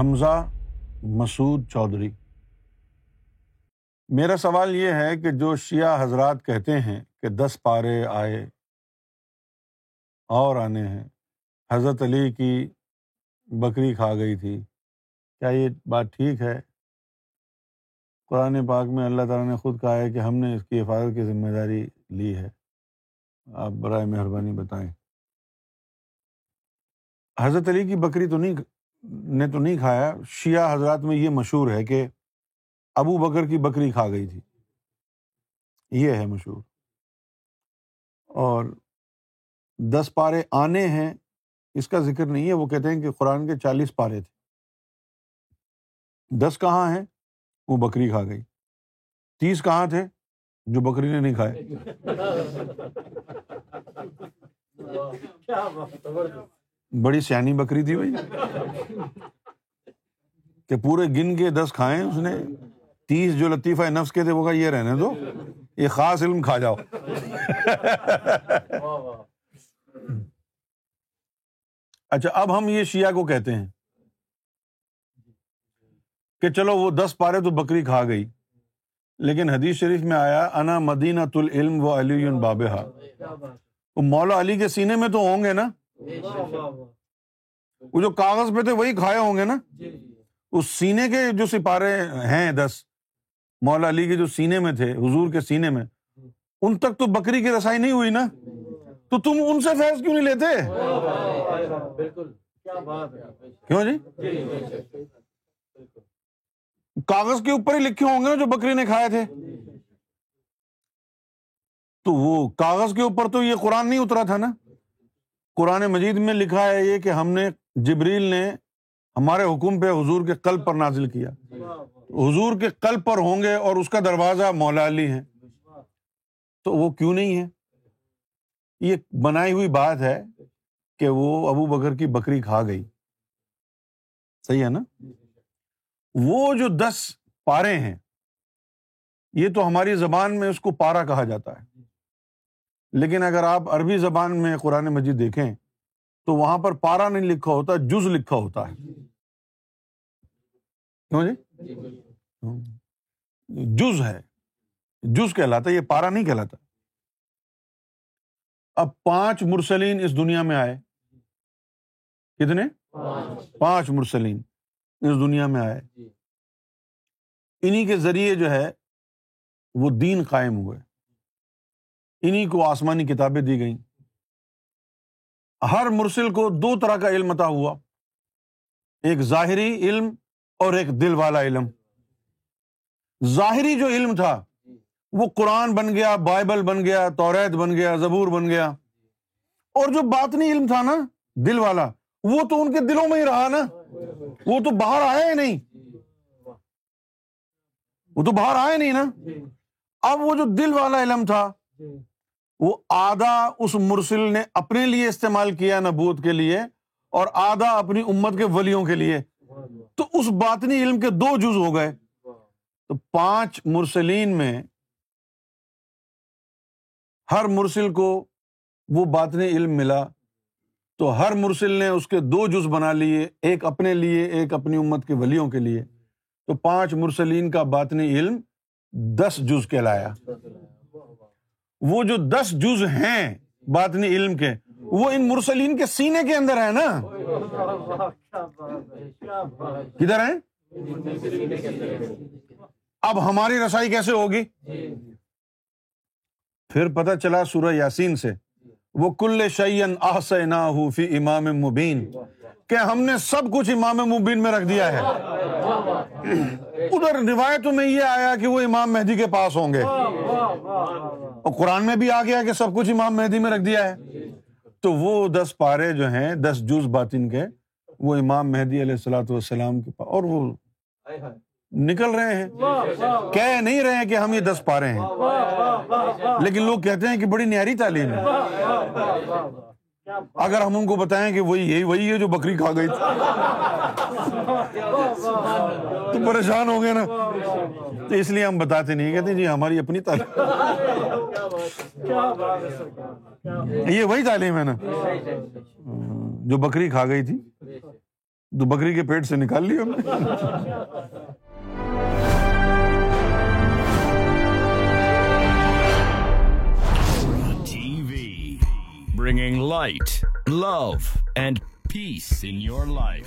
حمزہ مسعود چودھری۔ میرا سوال یہ ہے کہ جو شیعہ حضرات کہتے ہیں کہ دس پارے آئے اور آنے ہیں، حضرت علی کی بکری کھا گئی تھی، کیا یہ بات ٹھیک ہے؟ قرآن پاک میں اللہ تعالیٰ نے خود کہا ہے کہ ہم نے اس کی حفاظت کی ذمہ داری لی ہے۔ آپ برائے مہربانی بتائیں۔ حضرت علی کی بکری تو نہیں نے تو نہیں کھایا، شیعہ حضرات میں یہ مشہور ہے کہ ابو بکر کی بکری کھا گئی تھی۔ یہ ہے مشہور۔ اور دس پارے آنے ہیں، اس کا ذکر نہیں ہے، وہ کہتے ہیں کہ قرآن کے چالیس پارے تھے۔ دس کہاں ہیں؟ وہ بکری کھا گئی۔ تیس کہاں تھے؟ جو بکری نے نہیں کھائے۔ بڑی سیانی بکری تھی بھائی کہ پورے گن کے دس کھائے اس نے۔ تیس جو لطیفہ نفس کے تھے وہ کہا، یہ رہنے دو، یہ خاص علم کھا جاؤ۔ اچھا اب ہم یہ شیعہ کو کہتے ہیں کہ چلو وہ دس پارے تو بکری کھا گئی۔ لیکن حدیث شریف میں آیا، انا مدینہ تل علم و علی بابا وہ مولا علی کے سینے میں تو ہوں گے نا۔ وہ جو کاغذ پہ تھے وہی کھائے ہوں گے نا؟ اس سینے کے جو سپارے ہیں دس مولا علی کے جو سینے میں تھے حضور کے سینے میں ان تک تو بکری کی رسائی نہیں ہوئی نا؟ تو تم ان سے فیض کیوں نہیں لیتے؟ کیوں جی؟ کاغذ کے اوپر ہی لکھے ہوں گے نا جو بکری نے کھائے تھے؟ تو وہ کاغذ کے اوپر تو یہ قرآن نہیں اترا تھا نا؟ قرآن مجید میں لکھا ہے یہ کہ ہم نے جبریل نے ہمارے حکم پہ حضور کے قلب پر نازل کیا۔ حضور کے قلب پر ہوں گے اور اس کا دروازہ مولا علی ہے۔ تو وہ کیوں نہیں ہے؟ یہ بنائی ہوئی بات ہے کہ وہ ابو بکر کی بکری کھا گئی۔ صحیح ہے نا؟ وہ جو دس پارے ہیں، یہ تو ہماری زبان میں اس کو پارا کہا جاتا ہے۔ لیکن اگر آپ عربی زبان میں قرآن مجید دیکھیں، تو وہاں پر پارا نہیں لکھا ہوتا، جز لکھا ہوتا ہے۔ کیوں جی جز ہے۔ جز کہلاتا یہ پارا نہیں کہلاتا۔ اب پانچ مرسلین اس دنیا میں آئے۔ کتنے؟ پانچ مرسلین اس دنیا میں آئے۔ انہیں کے ذریعے جو ہے، وہ دین قائم ہوئے۔ انہیں کو آسمانی کتابیں دی گئیں۔ ہر مرسل کو دو طرح کا علم عطا ہوا۔ ایک ظاہری علم اور ایک دل والا علم۔ ظاہری جو علم تھا، وہ قرآن بن گیا، بائبل بن گیا، توریت بن گیا، زبور بن گیا۔ اور جو باطنی علم تھا نا، دل والا، وہ تو ان کے دلوں میں ہی رہا نا۔ وہ تو باہر آیا ہی نہیں۔ وہ تو باہر آئے نہیں نا۔ اب وہ جو دل والا علم تھا وہ آدھا اس مرسل نے اپنے لیے استعمال کیا نبوت کے لیے اور آدھا اپنی امت کے ولیوں کے لیے۔ تو اس باطنی علم کے دو جز ہو گئے۔ تو پانچ مرسلین میں ہر مرسل کو وہ باطنی علم ملا۔ تو ہر مرسل نے اس کے دو جز بنا لیے، ایک اپنے لیے، ایک اپنی امت کے ولیوں کے لیے۔ تو پانچ مرسلین کا باطنی علم دس جز کہلایا۔ وہ جو دس جز ہیں باطنی علم کے، وہ ان مرسلین کے سینے کے اندر ہے نا۔ کدھر ہیں؟ اب ہماری رسائی کیسے ہوگی؟ پھر پتہ چلا سورہ یاسین سے، وہ کل شعین آس نا فی امام مبین، کہ ہم نے سب کچھ امام مبین میں رکھ دیا ہے۔ ادھر روایتوں میں یہ آیا کہ وہ امام مہدی کے پاس ہوں گے۔ اور قرآن میں بھی آ گیا کہ سب کچھ امام مہدی میں رکھ دیا ہے تو وہ دس پارے جو ہیں دس جز باطن کے وہ امام مہدی علیہ السلاۃ والسلام کے پاس اور وہ نکل رہے ہیں کہہ نہیں رہے ہیں کہ ہم یہ دس پارے ہیں لیکن لوگ کہتے ہیں کہ بڑی نیاری تعلیم ہے اگر ہم ان کو بتائیں کہ وہی یہی وہی ہے جو بکری کھا گئی تو پریشان ہو گئے نا۔ تو اس لیے ہم بتاتے نہیں کہتے جی ہماری اپنی تعلیم۔ یہ وہی تعلیم ہے نا۔ جو بکری کھا گئی تھی، تو بکری کے پیٹ سے نکال لی ہم نے۔ Bringing light love and peace in your life